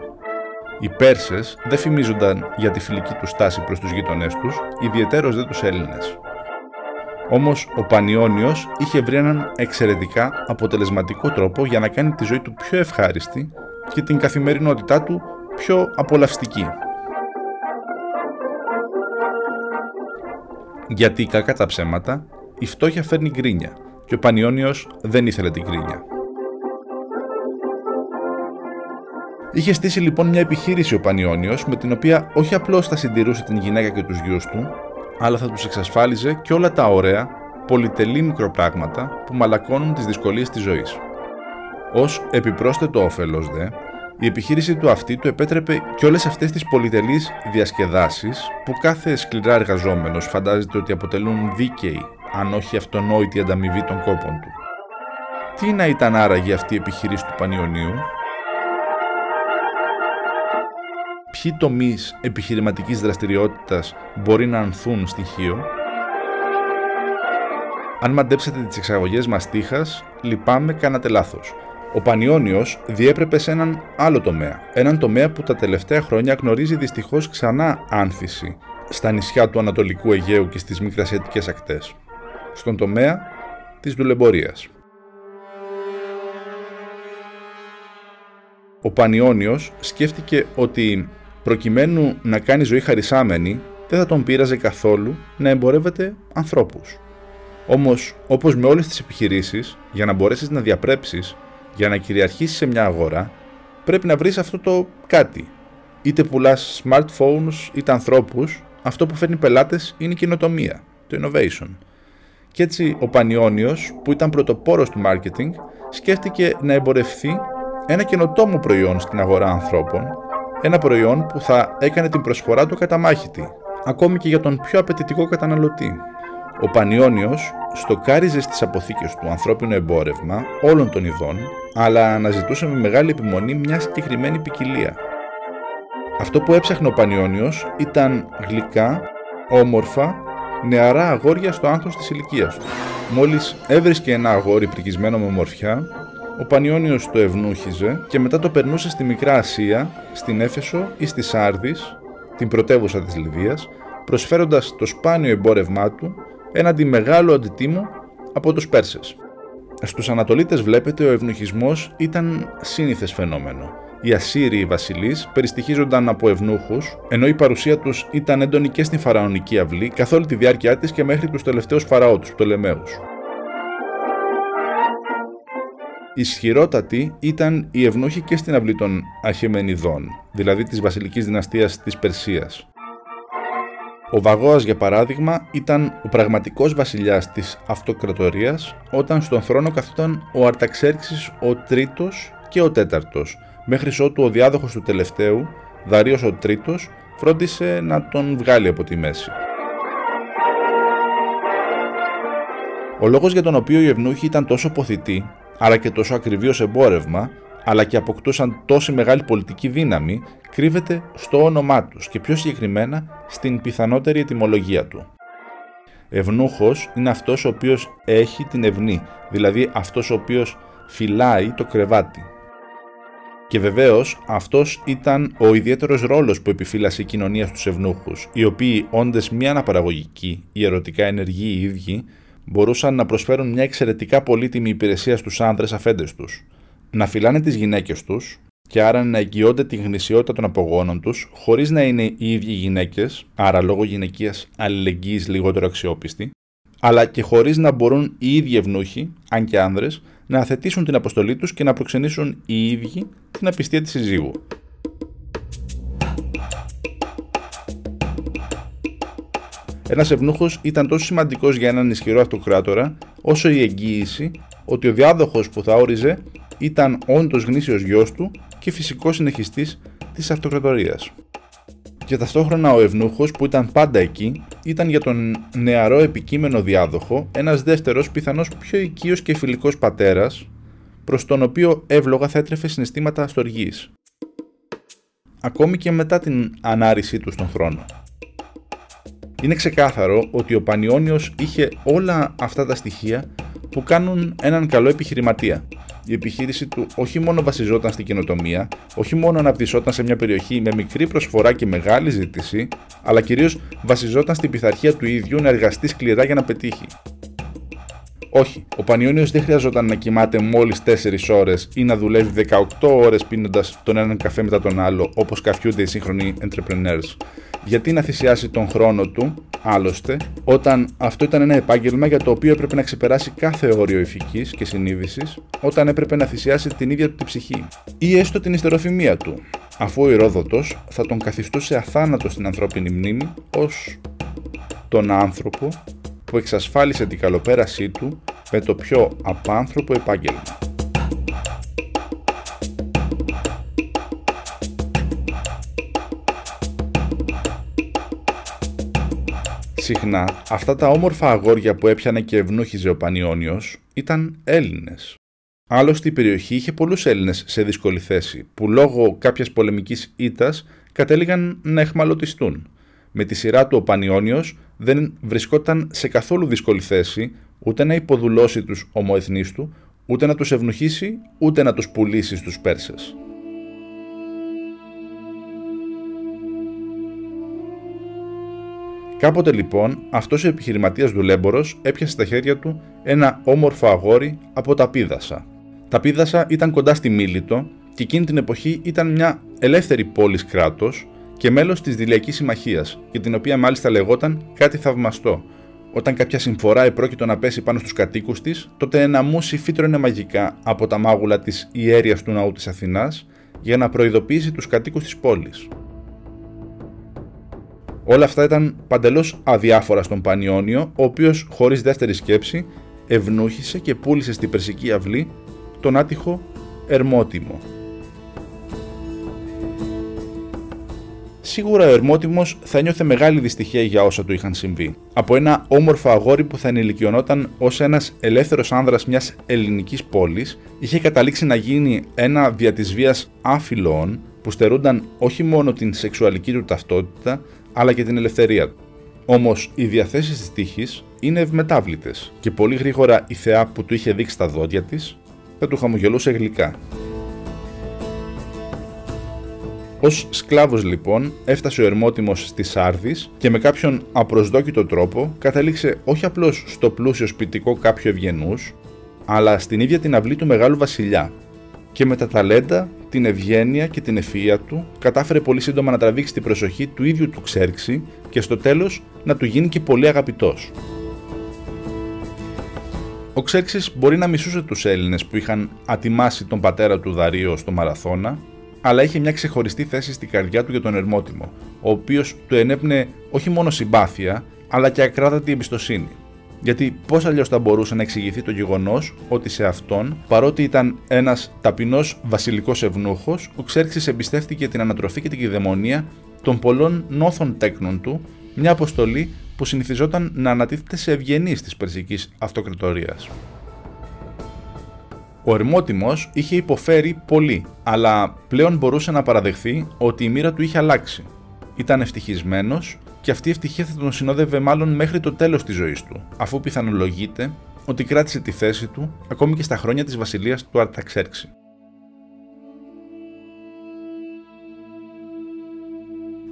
Οι Πέρσες δεν φημίζονταν για τη φιλική τους στάση προς τους γείτονές τους, ιδιαιτέρως δεν τους Έλληνες. Όμως ο Πανιόνιος είχε βρει έναν εξαιρετικά αποτελεσματικό τρόπο για να κάνει τη ζωή του πιο ευχάριστη και την καθημερινότητά του πιο απολαυστική. Γιατί κακά τα ψέματα, η φτώχεια φέρνει γκρίνια και ο Πανιόνιος δεν ήθελε την γκρίνια. Είχε στήσει λοιπόν μια επιχείρηση ο Πανιόνιος με την οποία όχι απλώς θα συντηρούσε την γυναίκα και τους γιους του, αλλά θα τους εξασφάλιζε και όλα τα ωραία, πολυτελή μικροπράγματα που μαλακώνουν τις δυσκολίες της ζωής. Ως επιπρόσθετο όφελος δε, η επιχείρηση του αυτή του επέτρεπε και όλες αυτές τις πολυτελείς διασκεδάσεις που κάθε σκληρά εργαζόμενος φαντάζεται ότι αποτελούν δίκαιη, αν όχι αυτονόητη ανταμοιβή των κόπων του. Τι να ήταν άραγε αυτή η επιχείρηση του Πανιωνίου, ποιοι τομείς επιχειρηματικής δραστηριότητας μπορεί να ανθούν στοιχείο; Αν μαντέψετε τις εξαγωγές μας τείχας, λυπάμαι κάνατε λάθος. Ο Πανιόνιος διέπρεπε σε έναν άλλο τομέα. Έναν τομέα που τα τελευταία χρόνια γνωρίζει δυστυχώς ξανά άνθηση στα νησιά του Ανατολικού Αιγαίου και στις μικρασιατικές ακτές. Στον τομέα της δουλεμπορίας. Ο Πανιόνιος σκέφτηκε ότι προκειμένου να κάνει ζωή χαρισάμενη, δεν θα τον πείραζε καθόλου να εμπορεύεται ανθρώπους. Όμως, όπως με όλες τις επιχειρήσεις, για να μπορέσεις να διαπρέψεις, για να κυριαρχήσεις σε μια αγορά, πρέπει να βρεις αυτό το κάτι. Είτε πουλάς smartphones, είτε ανθρώπους, αυτό που φέρνει πελάτες είναι η κοινοτομία, το innovation. Και έτσι ο Πανιόνιος, που ήταν πρωτοπόρος του marketing, σκέφτηκε να εμπορευθεί ένα καινοτόμο προϊόν στην αγορά ανθρώπων ένα προϊόν που θα έκανε την προσφορά του καταμάχητη, ακόμη και για τον πιο απαιτητικό καταναλωτή. Ο Πανιόνιος στοκάριζε στις αποθήκες του ανθρώπινο εμπόρευμα όλων των ειδών, αλλά αναζητούσε με μεγάλη επιμονή μια συγκεκριμένη ποικιλία. Αυτό που έψαχνε ο Πανιόνιος ήταν γλυκά, όμορφα, νεαρά αγόρια στο άνθος της ηλικίας του. Μόλις έβρισκε ένα αγόρι πρικισμένο με ομορφιά, ο Πανιόνιος το ευνούχιζε και μετά το περνούσε στη Μικρά Ασία, στην Έφεσο ή στη Σάρδης, την πρωτεύουσα της Λιβύας, προσφέροντας το σπάνιο εμπόρευμά του έναντι μεγάλου αντιτίμου από τους Πέρσες. Στους Ανατολίτες βλέπετε ο ευνοχισμός ήταν σύνηθες φαινόμενο. Οι Ασσύριοι βασιλείς περιστοιχίζονταν από ευνούχους, ενώ η παρουσία τους ήταν έντονη και στην φαραωνική αυλή καθ' όλη τη διάρκεια της και μέχρι τους τελευταίους φαραώτους, Πτολεμαίους. Ισχυρότατη ήταν η ευνούχη και στην αυλή των Αχεμενιδών, δηλαδή της βασιλικής δυναστείας της Περσίας. Ο Βαγόας, για παράδειγμα, ήταν ο πραγματικός βασιλιάς της αυτοκρατορίας όταν στον θρόνο καθόταν ο Αρταξέρξης ο τρίτος και ο τέταρτος, μέχρι ότου ο διάδοχος του τελευταίου, Δαρίος ο τρίτος, φρόντισε να τον βγάλει από τη μέση. Ο λόγος για τον οποίο οι ευνούχοι ήταν τόσο ποθητοί αλλά και τόσο ακριβή ως εμπόρευμα, αλλά και αποκτούσαν τόση μεγάλη πολιτική δύναμη, κρύβεται στο όνομά τους και πιο συγκεκριμένα στην πιθανότερη ετοιμολογία του. Ευνούχος είναι αυτός ο οποίος έχει την ευνή, δηλαδή αυτός ο οποίος φυλάει το κρεβάτι. Και βεβαίως αυτός ήταν ο ιδιαίτερος ρόλος που επιφύλασε η κοινωνία στους ευνούχους, οι οποίοι όντες μη αναπαραγωγικοί ή ερωτικά ενεργοί οι ίδιοι, μπορούσαν να προσφέρουν μια εξαιρετικά πολύτιμη υπηρεσία στους άνδρες αφέντες τους. Να φυλάνε τις γυναίκες τους και άρα να εγγυώνται τη γνησιότητα των απογόνων τους, χωρίς να είναι οι ίδιοι γυναίκες, άρα λόγω γυναικείας αλληλεγγύης λιγότερο αξιόπιστοι, αλλά και χωρίς να μπορούν οι ίδιοι ευνούχοι, αν και άνδρες, να αθετήσουν την αποστολή τους και να προξενήσουν οι ίδιοι την απιστία της συζύγου. Ένας ευνούχος ήταν τόσο σημαντικός για έναν ισχυρό αυτοκράτορα, όσο η εγγύηση ότι ο διάδοχος που θα όριζε ήταν όντως γνήσιος γιος του και φυσικός συνεχιστής της αυτοκρατορίας και ταυτόχρονα ο Ευνούχος που ήταν πάντα εκεί ήταν για τον νεαρό επικείμενο διάδοχο ένας δεύτερος πιθανώς πιο οικείος και φιλικός πατέρας προς τον οποίο εύλογα θα έτρεφε συναισθήματα στοργής. Ακόμη και μετά την ανάρρησή του στον θρόνο. Είναι ξεκάθαρο ότι ο Πανιόνιος είχε όλα αυτά τα στοιχεία που κάνουν έναν καλό επιχειρηματία η επιχείρηση του όχι μόνο βασιζόταν στην καινοτομία, όχι μόνο αναπτυσσόταν σε μια περιοχή με μικρή προσφορά και μεγάλη ζήτηση, αλλά κυρίως βασιζόταν στην πειθαρχία του ίδιου να εργαστεί σκληρά για να πετύχει. Όχι, ο Πανιόνιος δεν χρειαζόταν να κοιμάται μόλις 4 ώρες ή να δουλεύει 18 ώρες πίνοντας τον έναν καφέ μετά τον άλλο όπως καφιούνται οι σύγχρονοι entrepreneurs. Γιατί να θυσιάσει τον χρόνο του, άλλωστε, όταν αυτό ήταν ένα επάγγελμα για το οποίο έπρεπε να ξεπεράσει κάθε όριο ηθικής και συνείδησης, όταν έπρεπε να θυσιάσει την ίδια του τη ψυχή, ή έστω την ιστεροφημία του, αφού ο Ηρόδοτος θα τον καθιστούσε αθάνατος στην ανθρώπινη μνήμη ως τον άνθρωπο που εξασφάλισε την καλοπέρασή του με το πιο απάνθρωπο επάγγελμα. Συχνά αυτά τα όμορφα αγόρια που έπιανε και ευνούχιζε ο Πανιόνιος ήταν Έλληνες. Άλλωστε η περιοχή είχε πολλούς Έλληνες σε δύσκολη θέση που λόγω κάποιας πολεμικής ήττας κατέληγαν να εχμαλωτιστούν. Με τη σειρά του ο Πανιόνιος δεν βρισκόταν σε καθόλου δύσκολη θέση ούτε να υποδουλώσει τους ομοεθνείς του, ούτε να τους ευνουχίσει, ούτε να τους πουλήσει στους Πέρσες. Κάποτε λοιπόν αυτός ο επιχειρηματίας δουλέμπορος έπιασε στα χέρια του ένα όμορφο αγόρι από τα Πίδασα. Τα Πίδασα ήταν κοντά στη Μίλητο και εκείνη την εποχή ήταν μια ελεύθερη πόλης κράτος και μέλος της Δηλιακής Συμμαχίας και την οποία μάλιστα λεγόταν κάτι θαυμαστό. Όταν κάποια συμφορά επρόκειτο να πέσει πάνω στους κατοίκους της, τότε ένα μουσι φύτρωνε μαγικά από τα μάγουλα της ιέρειας του ναού της Αθηνάς για να προειδοποιήσει τους κατοίκους της πόλης. Όλα αυτά ήταν παντελώς αδιάφορα στον Πανιόνιο, ο οποίος χωρίς δεύτερη σκέψη ευνούχησε και πούλησε στην Περσική αυλή τον άτυχο Ερμότιμο. Σίγουρα ο Ερμότιμος θα νιώθε μεγάλη δυστυχία για όσα του είχαν συμβεί. Από ένα όμορφο αγόρι που θα ενηλικιωνόταν ως ένας ελεύθερος άνδρας μιας ελληνικής πόλης, είχε καταλήξει να γίνει ένα δια της βίας άφιλων που στερούνταν όχι μόνο την σεξουαλική του ταυτότητα, αλλά και την ελευθερία του. Όμως οι διαθέσεις της τύχης είναι ευμετάβλητες και πολύ γρήγορα η θεά που του είχε δείξει τα δόντια της θα του χαμογελούσε γλυκά. Ω σκλάβος λοιπόν έφτασε ο Ερμότιμος στη Σάρδη και με κάποιον απροσδόκητο τρόπο κατέληξε όχι απλώς στο πλούσιο σπιτικό κάποιου ευγενούς, αλλά στην ίδια την αυλή του μεγάλου βασιλιά. Και με τα ταλέντα, την ευγένεια και την ευφυΐα του, κατάφερε πολύ σύντομα να τραβήξει την προσοχή του ίδιου του Ξέρξη και στο τέλος να του γίνει και πολύ αγαπητός. Ο Ξέρξης μπορεί να μισούσε τους Έλληνες που είχαν ατιμάσει τον πατέρα του Δαρίο στο Μαραθώνα αλλά είχε μια ξεχωριστή θέση στην καρδιά του για τον Ερμότιμο, ο οποίος του ενέπνε όχι μόνο συμπάθεια, αλλά και ακράδαντη εμπιστοσύνη. Γιατί πώς αλλιώς θα μπορούσε να εξηγηθεί το γεγονός ότι σε αυτόν, παρότι ήταν ένας ταπεινός βασιλικός ευνούχος, ο Ξέρξης εμπιστεύτηκε την ανατροφή και την κυδαιμονία των πολλών νόθων τέκνων του, μια αποστολή που συνηθιζόταν να ανατίθεται σε ευγενείς της Περσικής Αυτοκρατορίας. Ο Ερμότιμο είχε υποφέρει πολύ, αλλά πλέον μπορούσε να παραδεχθεί ότι η μοίρα του είχε αλλάξει. Ήταν ευτυχισμένος και αυτή η ευτυχία θα τον συνόδευε μάλλον μέχρι το τέλος της ζωής του, αφού πιθανολογείται ότι κράτησε τη θέση του ακόμη και στα χρόνια της βασιλείας του Αρταξέρξη.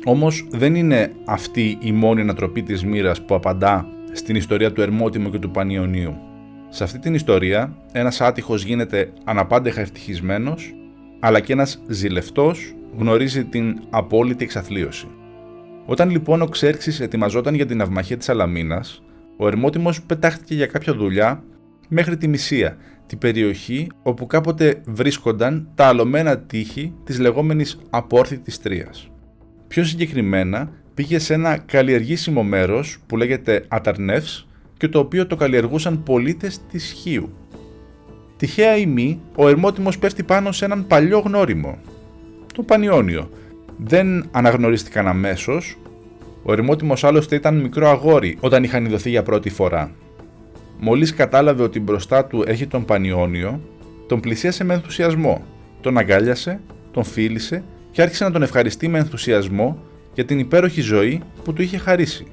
Όμως δεν είναι αυτή η μόνη ανατροπή της μοίρας που απαντά στην ιστορία του Ερμότιμου και του Πανιωνίου. Σε αυτή την ιστορία, ένας άτυχος γίνεται αναπάντεχα ευτυχισμένος, αλλά και ένας ζηλευτός γνωρίζει την απόλυτη εξαθλίωση. Όταν λοιπόν ο Ξέρξης ετοιμαζόταν για την αυμαχία της Αλαμίνας, ο Ερμότιμος πετάχτηκε για κάποια δουλειά μέχρι τη Μυσία, την περιοχή όπου κάποτε βρίσκονταν τα αλωμένα τείχη της λεγόμενης απόρθητης Τρίας. Πιο συγκεκριμένα, πήγε σε ένα καλλιεργήσιμο μέρος που λέγεται Αταρνεύς και το οποίο το καλλιεργούσαν πολίτες της Χίου. Τυχαία ή μη, ο Ερμότιμος πέφτει πάνω σε έναν παλιό γνώριμο, το Πανιόνιο. Δεν αναγνωρίστηκαν αμέσως. Ο Ερμότιμος άλλωστε ήταν μικρό αγόρι όταν είχαν ειδωθεί για πρώτη φορά. Μόλις κατάλαβε ότι μπροστά του έχει τον Πανιόνιο, τον πλησίασε με ενθουσιασμό, τον αγκάλιασε, τον φίλησε και άρχισε να τον ευχαριστεί με ενθουσιασμό για την υπέροχη ζωή που του είχε χαρίσει.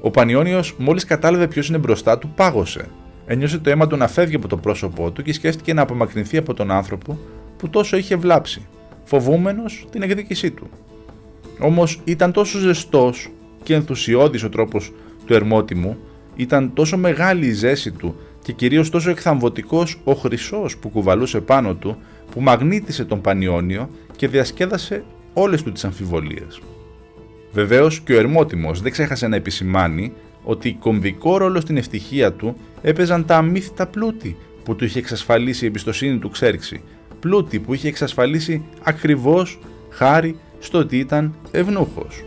Ο Πανιόνιος, μόλις κατάλαβε ποιος είναι μπροστά του, πάγωσε. Ένιωσε το αίμα του να φεύγει από το πρόσωπό του και σκέφτηκε να απομακρυνθεί από τον άνθρωπο που τόσο είχε βλάψει, φοβούμενος την εκδίκησή του. Όμως ήταν τόσο ζεστός και ενθουσιώδης ο τρόπος του Ερμότιμου, ήταν τόσο μεγάλη η ζέση του και κυρίως τόσο εκθαμβωτικός ο χρυσός που κουβαλούσε πάνω του, που μαγνήτησε τον Πανιόνιο και διασκέδασε όλες του τις αμφιβολίες. Βεβαίως και ο Ερμότιμος δεν ξέχασε να επισημάνει ότι κομβικό ρόλο στην ευτυχία του έπαιζαν τα αμύθιτα πλούτη που του είχε εξασφαλίσει η εμπιστοσύνη του Ξέρξη, πλούτη που είχε εξασφαλίσει ακριβώς χάρη στο ότι ήταν ευνούχος.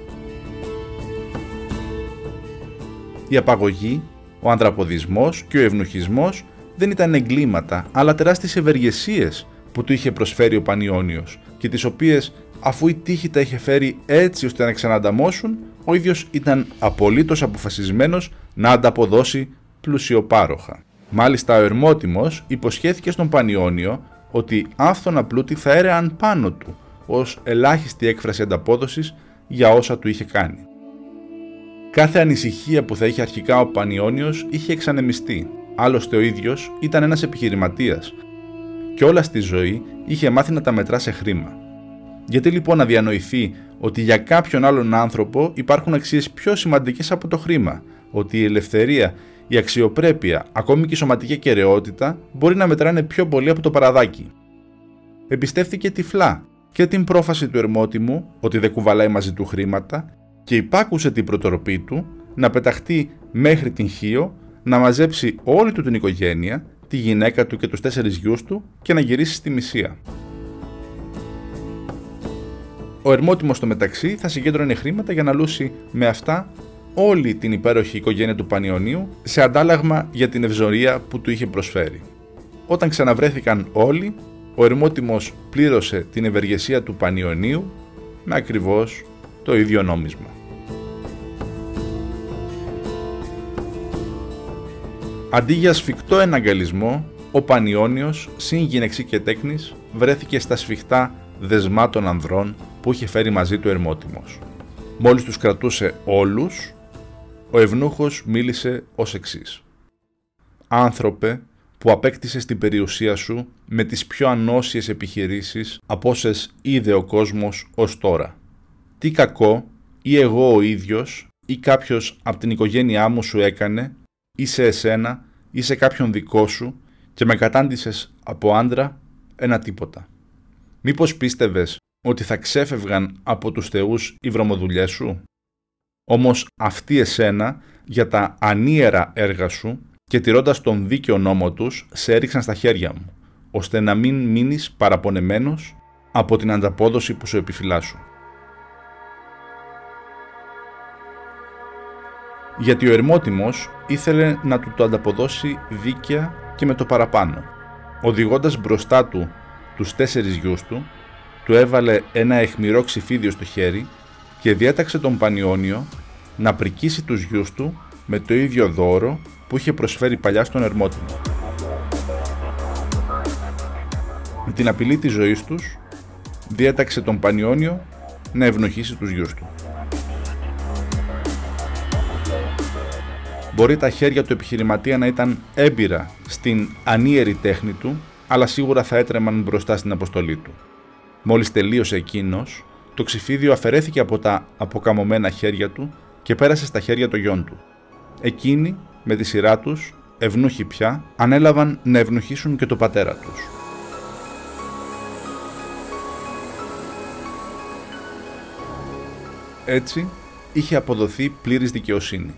Η απαγωγή, ο ανδραποδισμός και ο ευνουχισμός δεν ήταν εγκλήματα, αλλά τεράστιες ευεργεσίες που του είχε προσφέρει ο Πανιόνιος και τις οποίες αφού η τύχη τα είχε φέρει έτσι ώστε να ξανανταμώσουν, ο ίδιος ήταν απολύτως αποφασισμένος να ανταποδώσει πλουσιοπάροχα. Μάλιστα ο Ερμότιμος υποσχέθηκε στον Πανιόνιο ότι άφθονα πλούτη θα έρεαν πάνω του ως ελάχιστη έκφραση ανταπόδοσης για όσα του είχε κάνει. Κάθε ανησυχία που θα είχε αρχικά ο Πανιόνιος είχε εξανεμιστεί. Άλλωστε ο ίδιος ήταν ένας επιχειρηματίας και όλα στη ζωή είχε μάθει να τα μετρά σε χρήμα. Γιατί λοιπόν να διανοηθεί ότι για κάποιον άλλον άνθρωπο υπάρχουν αξίες πιο σημαντικές από το χρήμα, ότι η ελευθερία, η αξιοπρέπεια, ακόμη και η σωματική κεραιότητα μπορεί να μετράνε πιο πολύ από το παραδάκι. Εμπιστεύτηκε τυφλά και την πρόφαση του ερμότιμου ότι δεν κουβαλάει μαζί του χρήματα και υπάκουσε την προτροπή του να πεταχτεί μέχρι την Χίο, να μαζέψει όλη του την οικογένεια τη γυναίκα του και τους τέσσερις γιους του και να γυρίσει στη Μυσία. Ο Ερμότιμος στο μεταξύ θα συγκέντρωνε χρήματα για να λούσει με αυτά όλη την υπέροχη οικογένεια του Πανιωνίου σε αντάλλαγμα για την ευζωρία που του είχε προσφέρει. Όταν ξαναβρέθηκαν όλοι, ο Ερμότιμος πλήρωσε την ευεργεσία του Πανιωνίου με ακριβώς το ίδιο νόμισμα. Αντί για σφιχτό εναγκαλισμό, ο Πανιόνιος, συν γυναιξή και τέκνης, βρέθηκε στα σφιχτά δεσμάτων ανδρών που είχε φέρει μαζί του Ερμότιμος. Μόλις τους κρατούσε όλους, ο Ευνούχος μίλησε ως εξής. «Άνθρωπε που απέκτησες την περιουσία σου με τις πιο ανώσιες επιχειρήσεις από όσες είδε ο κόσμος ως τώρα. Τι κακό ή εγώ ο ίδιος ή κάποιος από την οικογένειά μου σου έκανε ή σε εσένα ή σε κάποιον δικό σου και με κατάντησες από άντρα ένα τίποτα. Μήπως πίστευες ότι θα ξέφευγαν από τους θεούς οι βρωμοδουλειές σου; Όμως αυτοί εσένα για τα ανίερα έργα σου και τηρώντας τον δίκαιο νόμο τους σε έριξαν στα χέρια μου, ώστε να μην μείνεις παραπονεμένος από την ανταπόδοση που σου επιφυλάσσω. γιατί ο Ερμότιμος ήθελε να του το ανταποδώσει δίκαια και με το παραπάνω. Οδηγώντας μπροστά του τους τέσσερις γιους του, του έβαλε ένα αιχμηρό ξυφίδιο στο χέρι και διέταξε τον Πανιόνιο να πρικίσει τους γιους του με το ίδιο δώρο που είχε προσφέρει παλιά στον Ερμότιμο. Με την απειλή της ζωής τους, διέταξε τον Πανιόνιο να ευνοχήσει τους γιους του. Μπορεί τα χέρια του επιχειρηματία να ήταν έμπειρα στην ανίερη τέχνη του, αλλά σίγουρα θα έτρεμαν μπροστά στην αποστολή του. Μόλις τελείωσε εκείνος, το ξυφίδιο αφαιρέθηκε από τα αποκαμωμένα χέρια του και πέρασε στα χέρια των γιών του. Εκείνοι, με τη σειρά τους, ευνούχοι πια, ανέλαβαν να ευνοχήσουν και το πατέρα τους. Έτσι, είχε αποδοθεί πλήρης δικαιοσύνη.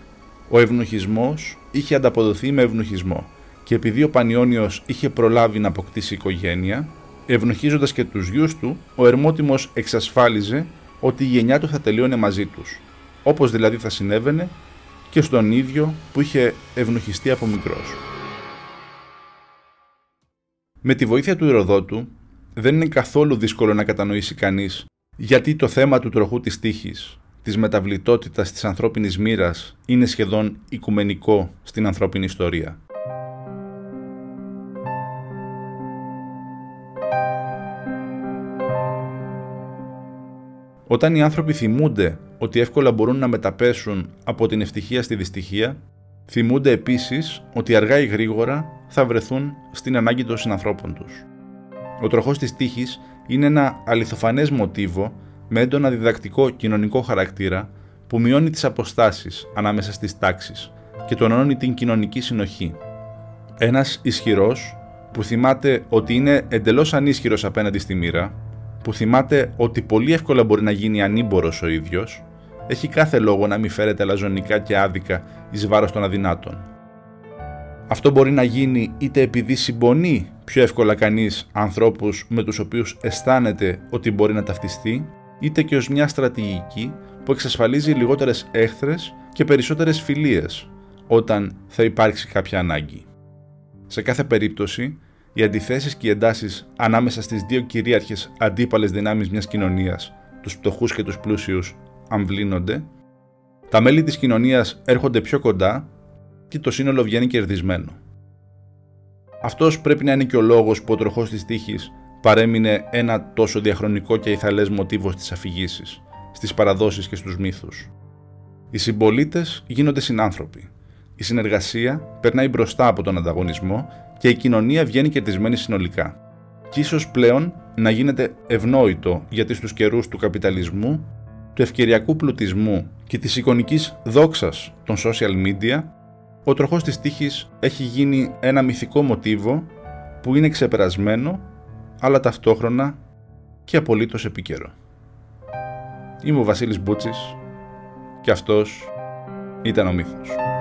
Ο ευνοχισμός είχε ανταποδοθεί με ευνοχισμό και επειδή ο Πανιόνιος είχε προλάβει να αποκτήσει οικογένεια, ευνοχίζοντας και τους γιους του, ο Ερμότιμος εξασφάλιζε ότι η γενιά του θα τελείωνε μαζί τους, όπως δηλαδή θα συνέβαινε και στον ίδιο που είχε ευνοχιστεί από μικρός. Με τη βοήθεια του Ηροδότου, δεν είναι καθόλου δύσκολο να κατανοήσει κανείς γιατί το θέμα του τροχού της τύχης, της μεταβλητότητας της ανθρώπινης μοίρας είναι σχεδόν οικουμενικό στην ανθρώπινη ιστορία. Όταν οι άνθρωποι θυμούνται ότι εύκολα μπορούν να μεταπέσουν από την ευτυχία στη δυστυχία, θυμούνται επίσης ότι αργά ή γρήγορα θα βρεθούν στην ανάγκη των συνανθρώπων τους. Ο τροχός της τύχης είναι ένα αληθοφανές μοτίβο με έντονα διδακτικό κοινωνικό χαρακτήρα που μειώνει τις αποστάσεις ανάμεσα στις τάξεις και τονώνει την κοινωνική συνοχή. Ένας ισχυρός που θυμάται ότι είναι εντελώς ανίσχυρος απέναντι στη μοίρα, που θυμάται ότι πολύ εύκολα μπορεί να γίνει ανήμπορος ο ίδιος, έχει κάθε λόγο να μην φέρεται λαζονικά και άδικα εις βάρος των αδυνάτων. Αυτό μπορεί να γίνει είτε επειδή συμπονεί πιο εύκολα κανείς ανθρώπους με τους οποίους αισθάνεται ότι μπορεί να ταυτιστεί, είτε και ως μια στρατηγική που εξασφαλίζει λιγότερες έχθρες και περισσότερες φιλίες όταν θα υπάρξει κάποια ανάγκη. Σε κάθε περίπτωση, οι αντιθέσεις και οι εντάσεις ανάμεσα στις δύο κυρίαρχες αντίπαλες δυνάμεις μιας κοινωνίας, τους πτωχούς και τους πλούσιους, αμβλύνονται, τα μέλη της κοινωνίας έρχονται πιο κοντά και το σύνολο βγαίνει κερδισμένο. Αυτός πρέπει να είναι και ο λόγος που ο τροχός της τύχης παρέμεινε ένα τόσο διαχρονικό και ηθαλές μοτίβος στις αφηγήσει, στις παραδόσεις και στους μύθους. Οι συμπολίτες γίνονται συνάνθρωποι. Η συνεργασία περνάει μπροστά από τον ανταγωνισμό και η κοινωνία βγαίνει κερδισμένη συνολικά. Και ίσως πλέον να γίνεται ευνόητο γιατί στους καιρούς του καπιταλισμού, του ευκαιριακού πλουτισμού και της εικονικής δόξας των social media, ο τροχός της τύχης έχει γίνει ένα μυθικό μοτίβο που είναι ξεπερασμένο αλλά ταυτόχρονα και απολύτως επίκαιρο. Είμαι ο Βασίλης Μπούτσης και αυτός ήταν ο μύθος.